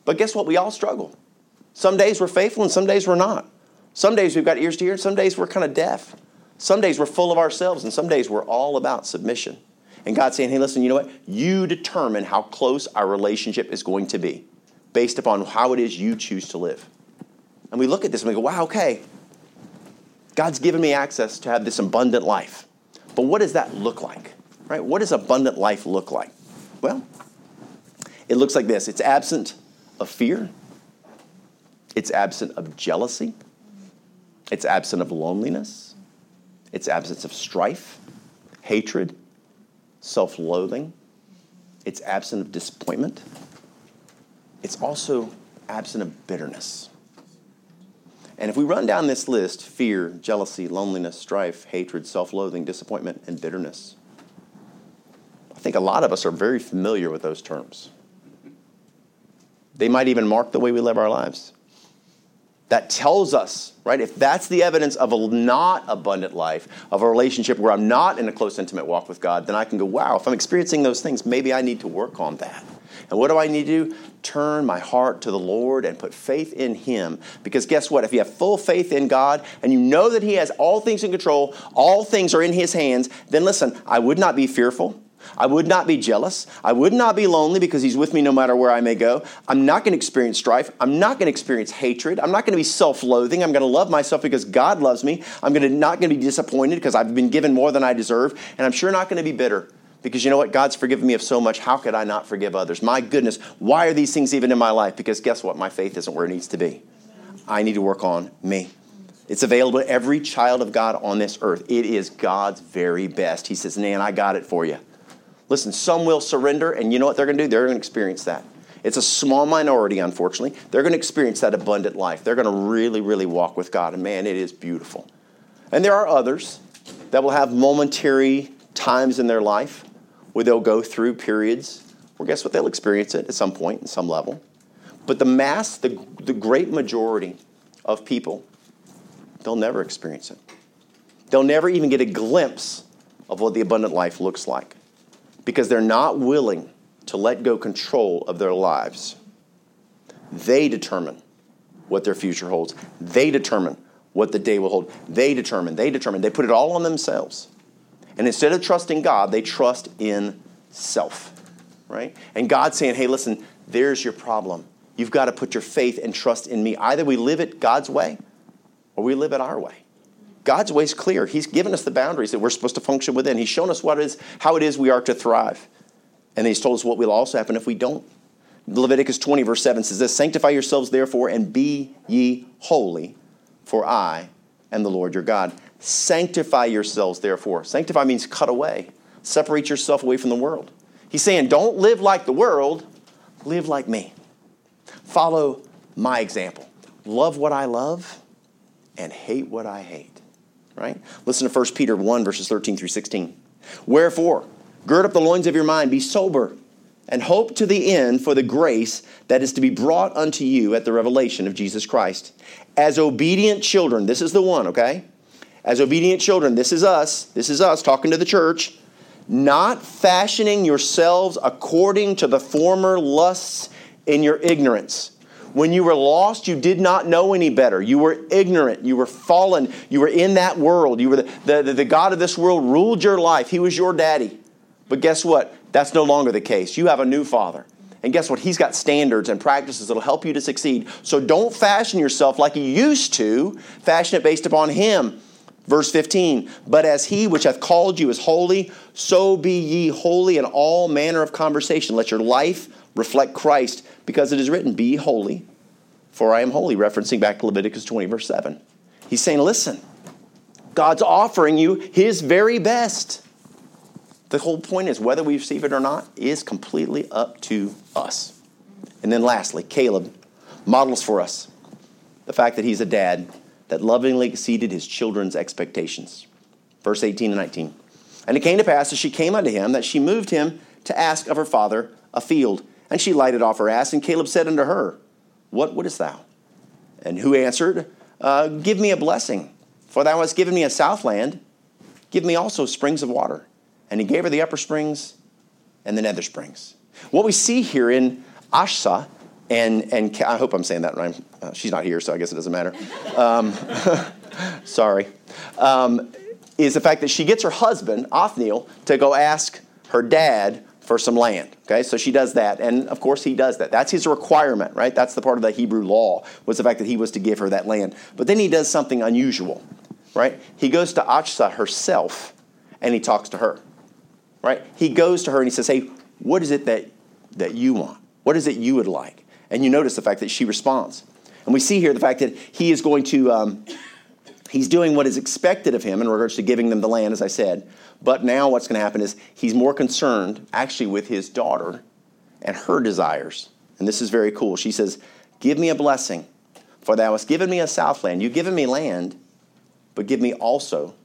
[SPEAKER 1] But guess what? We all struggle. Some days we're faithful and some days we're not. Some days we've got ears to hear, and some days we're kind of deaf. Some days we're full of ourselves, and some days we're all about submission. And God's saying, hey, listen, you know what? You determine how close our relationship is going to be based upon how it is you choose to live. And we look at this and we go, wow, okay. God's given me access to have this abundant life. But what does that look like? Right? What does abundant life look like? Well, it looks like this it's absent of fear, it's absent of jealousy, it's absent of loneliness. It's absence of strife, hatred, self loathing. It's absent of disappointment. It's also absent of bitterness. And if we run down this list fear, jealousy, loneliness, strife, hatred, self loathing, disappointment, and bitterness I think a lot of us are very familiar with those terms. They might even mark the way we live our lives that tells us, right? If that's the evidence of a not abundant life, of a relationship where I'm not in a close, intimate walk with God, then I can go, wow, if I'm experiencing those things, maybe I need to work on that. And what do I need to do? Turn my heart to the Lord and put faith in Him. Because guess what? If you have full faith in God and you know that He has all things in control, all things are in His hands, then listen, I would not be fearful. I would not be jealous. I would not be lonely because he's with me no matter where I may go. I'm not going to experience strife. I'm not going to experience hatred. I'm not going to be self-loathing. I'm going to love myself because God loves me. I'm going to not going to be disappointed because I've been given more than I deserve, and I'm sure not going to be bitter. Because you know what? God's forgiven me of so much. How could I not forgive others? My goodness, why are these things even in my life? Because guess what? My faith isn't where it needs to be. I need to work on me. It's available to every child of God on this earth. It is God's very best. He says, Nan, I got it for you. Listen, some will surrender, and you know what they're going to do? They're going to experience that. It's a small minority, unfortunately. They're going to experience that abundant life. They're going to really, really walk with God, and man, it is beautiful. And there are others that will have momentary times in their life where they'll go through periods where guess what? They'll experience it at some point, at some level. But the mass, the, the great majority of people, they'll never experience it. They'll never even get a glimpse of what the abundant life looks like because they're not willing to let go control of their lives. They determine what their future holds. They determine what the day will hold. They determine, they determine. They put it all on themselves. And instead of trusting God, they trust in self, right? And God's saying, hey, listen, there's your problem. You've got to put your faith and trust in me. Either we live it God's way or we live it our way. God's way is clear. He's given us the boundaries that we're supposed to function within. He's shown us what is, how it is we are to thrive. And he's told us what will also happen if we don't. Leviticus 20, verse 7 says this Sanctify yourselves, therefore, and be ye holy, for I and the Lord your God. Sanctify yourselves, therefore. Sanctify means cut away, separate yourself away from the world. He's saying, don't live like the world, live like me. Follow my example. Love what I love and hate what I hate. Right? Listen to 1 Peter 1, verses 13 through 16. Wherefore, gird up the loins of your mind, be sober, and hope to the end for the grace that is to be brought unto you at the revelation of Jesus Christ. As obedient children, this is the one, okay? As obedient children, this is us, this is us talking to the church, not fashioning yourselves according to the former lusts in your ignorance. When you were lost, you did not know any better. You were ignorant. You were fallen. You were in that world. You were the, the, the God of this world ruled your life. He was your daddy. But guess what? That's no longer the case. You have a new father. And guess what? He's got standards and practices that'll help you to succeed. So don't fashion yourself like you used to, fashion it based upon him. Verse 15, but as he which hath called you is holy, so be ye holy in all manner of conversation. Let your life reflect Christ, because it is written, Be holy, for I am holy, referencing back to Leviticus 20, verse 7. He's saying, Listen, God's offering you his very best. The whole point is whether we receive it or not is completely up to us. And then lastly, Caleb models for us the fact that he's a dad that lovingly exceeded his children's expectations. Verse 18 and 19. And it came to pass as she came unto him that she moved him to ask of her father a field. And she lighted off her ass, and Caleb said unto her, What wouldest thou? And who answered, uh, Give me a blessing, for thou hast given me a southland. Give me also springs of water. And he gave her the upper springs and the nether springs. What we see here in Ashsa and and I hope I'm saying that right. Uh, she's not here, so I guess it doesn't matter. Um, sorry. Um, is the fact that she gets her husband Othniel to go ask her dad for some land. Okay, so she does that, and of course he does that. That's his requirement, right? That's the part of the Hebrew law was the fact that he was to give her that land. But then he does something unusual, right? He goes to Achsah herself, and he talks to her, right? He goes to her and he says, "Hey, what is it that that you want? What is it you would like?" And you notice the fact that she responds. And we see here the fact that he is going to, um, he's doing what is expected of him in regards to giving them the land, as I said. But now what's going to happen is he's more concerned actually with his daughter and her desires. And this is very cool. She says, Give me a blessing, for thou hast given me a southland. You've given me land, but give me also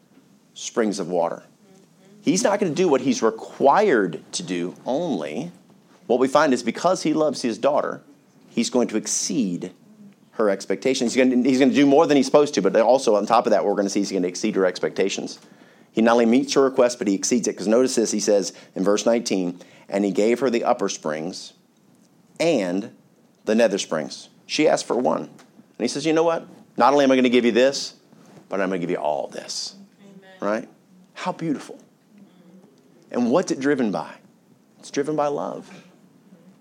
[SPEAKER 1] springs of water. He's not going to do what he's required to do only. What we find is because he loves his daughter, he's going to exceed her expectations. He's going, to, he's going to do more than he's supposed to, but also on top of that, we're going to see he's going to exceed her expectations. He not only meets her request, but he exceeds it. Because notice this, he says in verse 19, and he gave her the upper springs and the nether springs. She asked for one. And he says, you know what? Not only am I going to give you this, but I'm going to give you all this. Amen. Right? How beautiful. And what's it driven by? It's driven by love.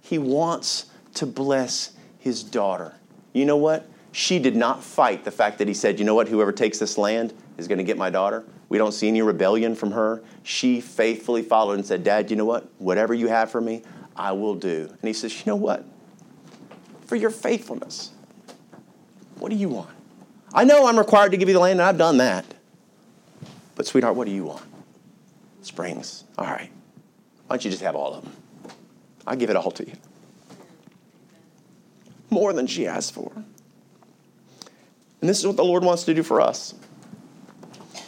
[SPEAKER 1] He wants to bless his daughter. You know what? She did not fight the fact that he said, you know what, whoever takes this land is going to get my daughter. We don't see any rebellion from her. She faithfully followed and said, Dad, you know what? Whatever you have for me, I will do. And he says, You know what? For your faithfulness, what do you want? I know I'm required to give you the land, and I've done that. But, sweetheart, what do you want? Springs. All right. Why don't you just have all of them? I'll give it all to you more than she asked for. And this is what the Lord wants to do for us.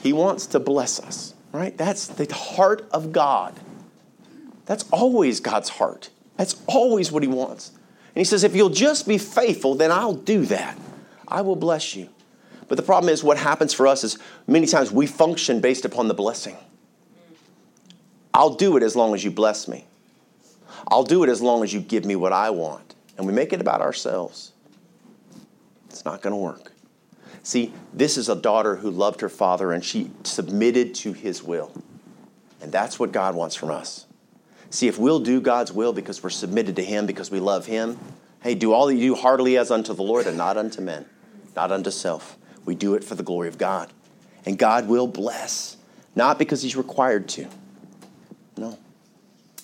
[SPEAKER 1] He wants to bless us, right? That's the heart of God. That's always God's heart. That's always what He wants. And He says, if you'll just be faithful, then I'll do that. I will bless you. But the problem is, what happens for us is many times we function based upon the blessing. I'll do it as long as you bless me. I'll do it as long as you give me what I want and we make it about ourselves, it's not going to work. See, this is a daughter who loved her father and she submitted to his will. And that's what God wants from us. See, if we'll do God's will because we're submitted to him, because we love him, hey, do all that you do heartily as unto the Lord and not unto men, not unto self. We do it for the glory of God. And God will bless, not because he's required to. No.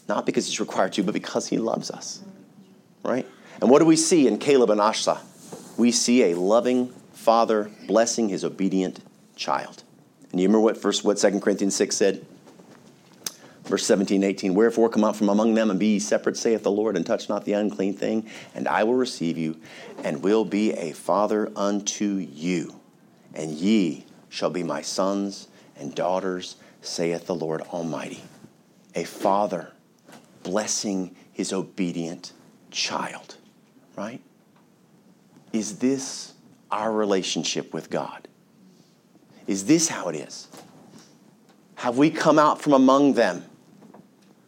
[SPEAKER 1] Not because he's required to, but because he loves us. Right? And what do we see in Caleb and Achsah? We see a loving father blessing his obedient child. And you remember what first what 2 Corinthians 6 said? Verse 17, 18, Wherefore come out from among them and be ye separate, saith the Lord, and touch not the unclean thing, and I will receive you, and will be a father unto you, and ye shall be my sons and daughters, saith the Lord Almighty. A father blessing his obedient child, right? Is this our relationship with God? Is this how it is? Have we come out from among them?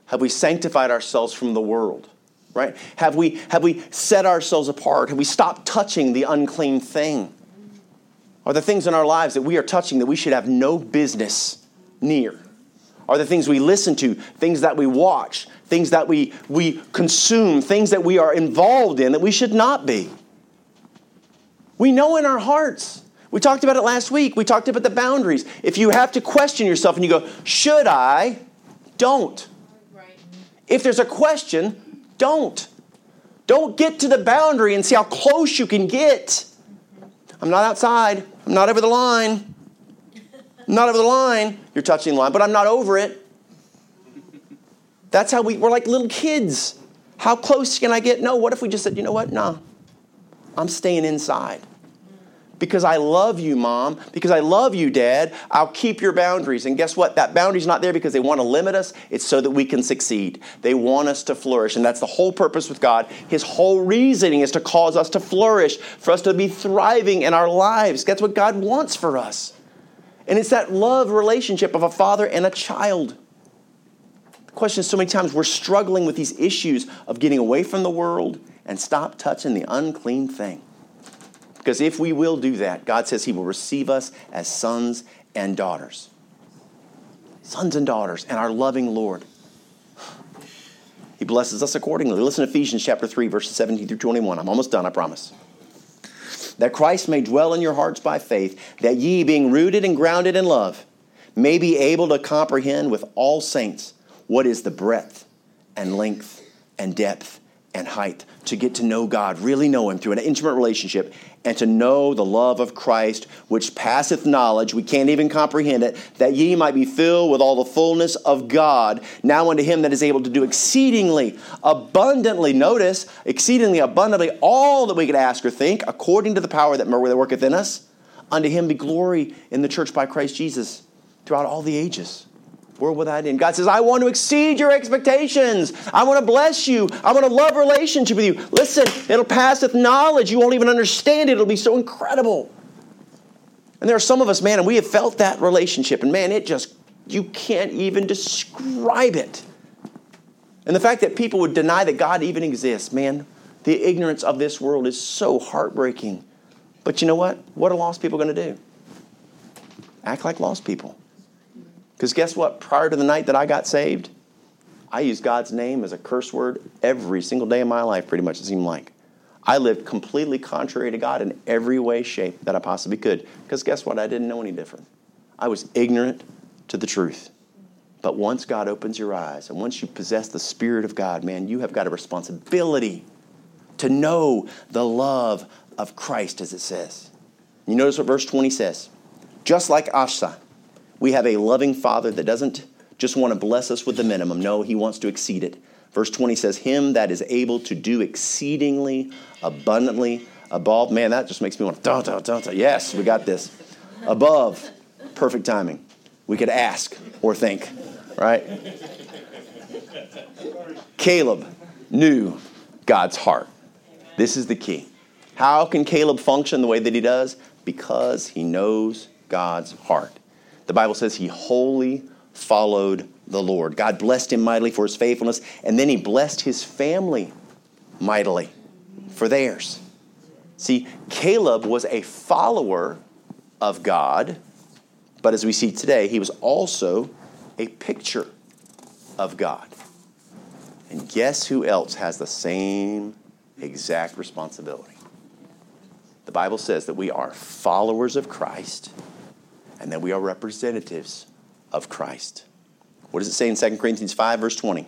[SPEAKER 1] Have we sanctified ourselves from the world? Right? Have we, have we set ourselves apart? Have we stopped touching the unclean thing? Are the things in our lives that we are touching that we should have no business near? Are the things we listen to, things that we watch, things that we, we consume, things that we are involved in that we should not be? We know in our hearts. We talked about it last week. We talked about the boundaries. If you have to question yourself and you go, should I? Don't. Right. If there's a question, don't. Don't get to the boundary and see how close you can get. Mm-hmm. I'm not outside. I'm not over the line. I'm not over the line. You're touching the line, but I'm not over it. That's how we, we're like little kids. How close can I get? No, what if we just said, you know what? Nah, I'm staying inside because I love you, mom, because I love you, dad, I'll keep your boundaries. And guess what? That boundary's not there because they want to limit us, it's so that we can succeed. They want us to flourish. And that's the whole purpose with God. His whole reasoning is to cause us to flourish, for us to be thriving in our lives. That's what God wants for us. And it's that love relationship of a father and a child. The question is so many times we're struggling with these issues of getting away from the world and stop touching the unclean thing. Because if we will do that, God says He will receive us as sons and daughters. Sons and daughters, and our loving Lord. He blesses us accordingly. Listen to Ephesians chapter 3, verses 17 through 21. I'm almost done, I promise. That Christ may dwell in your hearts by faith, that ye, being rooted and grounded in love, may be able to comprehend with all saints what is the breadth and length and depth and height, to get to know God, really know Him through an intimate relationship, and to know the love of Christ, which passeth knowledge, we can't even comprehend it, that ye might be filled with all the fullness of God. Now unto him that is able to do exceedingly abundantly, notice, exceedingly abundantly, all that we could ask or think, according to the power that worketh in us. Unto him be glory in the church by Christ Jesus throughout all the ages world without end. God says, I want to exceed your expectations. I want to bless you. I want to love relationship with you. Listen, it'll pass with knowledge. You won't even understand it. It'll be so incredible. And there are some of us, man, and we have felt that relationship, and man, it just, you can't even describe it. And the fact that people would deny that God even exists, man, the ignorance of this world is so heartbreaking. But you know what? What are lost people going to do? Act like lost people. Because guess what? Prior to the night that I got saved, I used God's name as a curse word every single day of my life, pretty much, it seemed like. I lived completely contrary to God in every way, shape that I possibly could. Because guess what? I didn't know any different. I was ignorant to the truth. But once God opens your eyes and once you possess the Spirit of God, man, you have got a responsibility to know the love of Christ, as it says. You notice what verse 20 says. Just like Asa, we have a loving Father that doesn't just want to bless us with the minimum. No, He wants to exceed it. Verse 20 says, Him that is able to do exceedingly abundantly above. Man, that just makes me want to, da, da, da, yes, we got this. Above, perfect timing. We could ask or think, right? Caleb knew God's heart. This is the key. How can Caleb function the way that he does? Because he knows God's heart. The Bible says he wholly followed the Lord. God blessed him mightily for his faithfulness, and then he blessed his family mightily for theirs. See, Caleb was a follower of God, but as we see today, he was also a picture of God. And guess who else has the same exact responsibility? The Bible says that we are followers of Christ and that we are representatives of Christ. What does it say in 2 Corinthians 5, verse 20?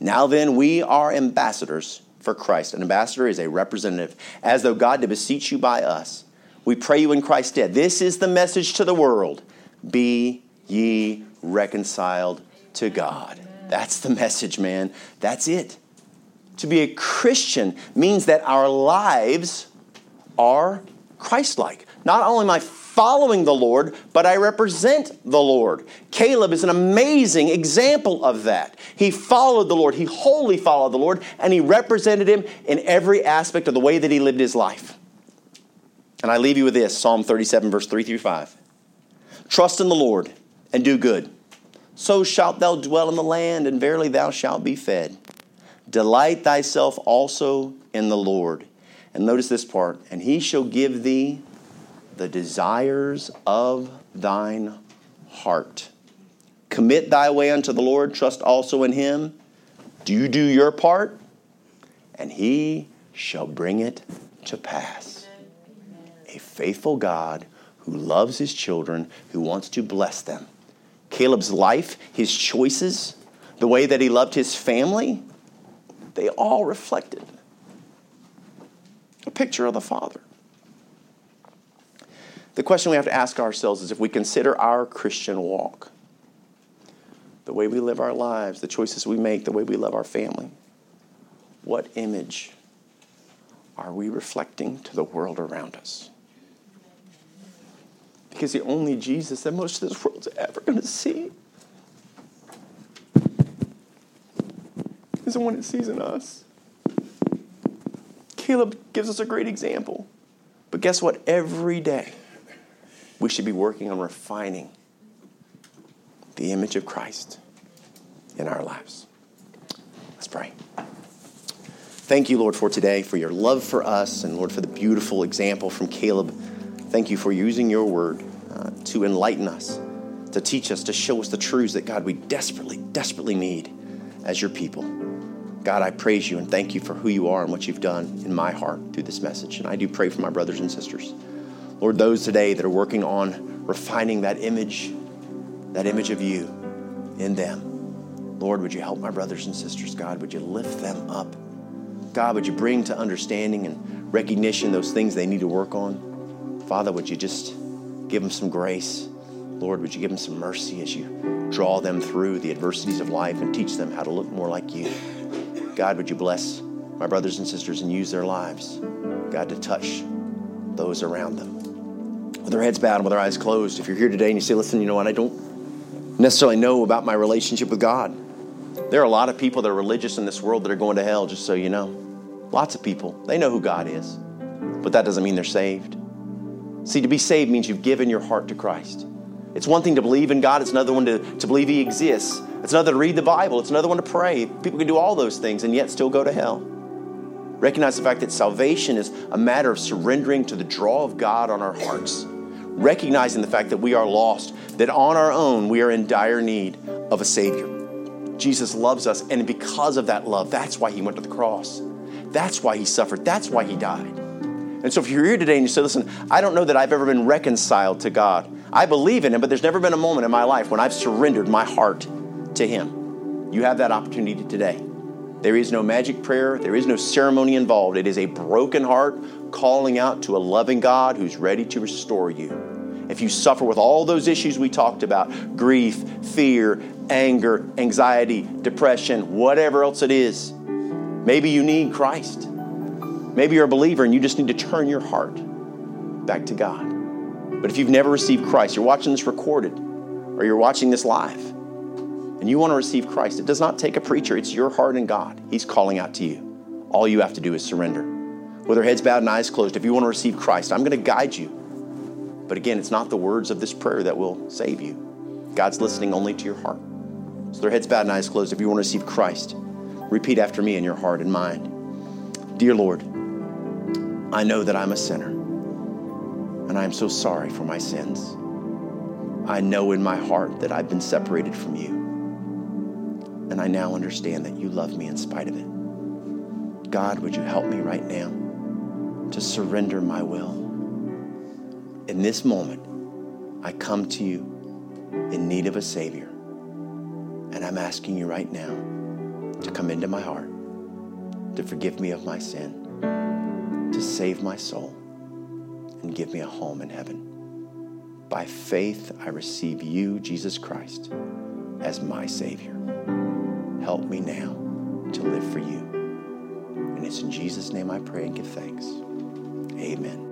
[SPEAKER 1] Now then, we are ambassadors for Christ. An ambassador is a representative, as though God did beseech you by us. We pray you in Christ's stead. This is the message to the world Be ye reconciled to God. That's the message, man. That's it. To be a Christian means that our lives are Christ like. Not only I following the Lord, but I represent the Lord. Caleb is an amazing example of that. He followed the Lord, he wholly followed the Lord, and he represented him in every aspect of the way that he lived his life. And I leave you with this Psalm 37, verse 3 through 5. Trust in the Lord and do good. So shalt thou dwell in the land, and verily thou shalt be fed. Delight thyself also in the Lord. And notice this part, and he shall give thee the desires of thine heart. Commit thy way unto the Lord, trust also in him. Do you do your part, and he shall bring it to pass. A faithful God who loves his children, who wants to bless them. Caleb's life, his choices, the way that he loved his family, they all reflected a picture of the Father. The question we have to ask ourselves is if we consider our Christian walk, the way we live our lives, the choices we make, the way we love our family, what image are we reflecting to the world around us? Because the only Jesus that most of this world's ever going to see is the one it sees in us. Caleb gives us a great example. But guess what? Every day, we should be working on refining the image of Christ in our lives. Let's pray. Thank you, Lord, for today, for your love for us, and Lord, for the beautiful example from Caleb. Thank you for using your word uh, to enlighten us, to teach us, to show us the truths that, God, we desperately, desperately need as your people. God, I praise you and thank you for who you are and what you've done in my heart through this message. And I do pray for my brothers and sisters. Lord, those today that are working on refining that image, that image of you in them. Lord, would you help my brothers and sisters? God, would you lift them up? God, would you bring to understanding and recognition those things they need to work on? Father, would you just give them some grace? Lord, would you give them some mercy as you draw them through the adversities of life and teach them how to look more like you? God, would you bless my brothers and sisters and use their lives, God, to touch those around them. With their heads bowed and with their eyes closed, if you're here today and you say, listen, you know what, I don't necessarily know about my relationship with God. There are a lot of people that are religious in this world that are going to hell, just so you know. Lots of people. They know who God is, but that doesn't mean they're saved. See, to be saved means you've given your heart to Christ. It's one thing to believe in God, it's another one to, to believe He exists. It's another to read the Bible. It's another one to pray. People can do all those things and yet still go to hell. Recognize the fact that salvation is a matter of surrendering to the draw of God on our hearts. Recognizing the fact that we are lost, that on our own we are in dire need of a Savior. Jesus loves us, and because of that love, that's why He went to the cross. That's why He suffered. That's why He died. And so if you're here today and you say, listen, I don't know that I've ever been reconciled to God. I believe in Him, but there's never been a moment in my life when I've surrendered my heart to Him. You have that opportunity today. There is no magic prayer, there is no ceremony involved. It is a broken heart calling out to a loving God who's ready to restore you. If you suffer with all those issues we talked about grief, fear, anger, anxiety, depression, whatever else it is maybe you need Christ. Maybe you're a believer and you just need to turn your heart back to God. But if you've never received Christ, you're watching this recorded or you're watching this live, and you want to receive Christ, it does not take a preacher. It's your heart and God. He's calling out to you. All you have to do is surrender. With our heads bowed and eyes closed, if you want to receive Christ, I'm going to guide you. But again, it's not the words of this prayer that will save you. God's listening only to your heart. So their heads bowed and eyes closed. If you want to receive Christ, repeat after me in your heart and mind. Dear Lord, I know that I'm a sinner, and I am so sorry for my sins. I know in my heart that I've been separated from you. And I now understand that you love me in spite of it. God, would you help me right now to surrender my will? In this moment, I come to you in need of a Savior. And I'm asking you right now to come into my heart, to forgive me of my sin, to save my soul. and give me a home in heaven. By faith, I receive you, Jesus Christ, as my Savior. Help me now to live for you. And it's in Jesus' name I pray and give thanks. Amen.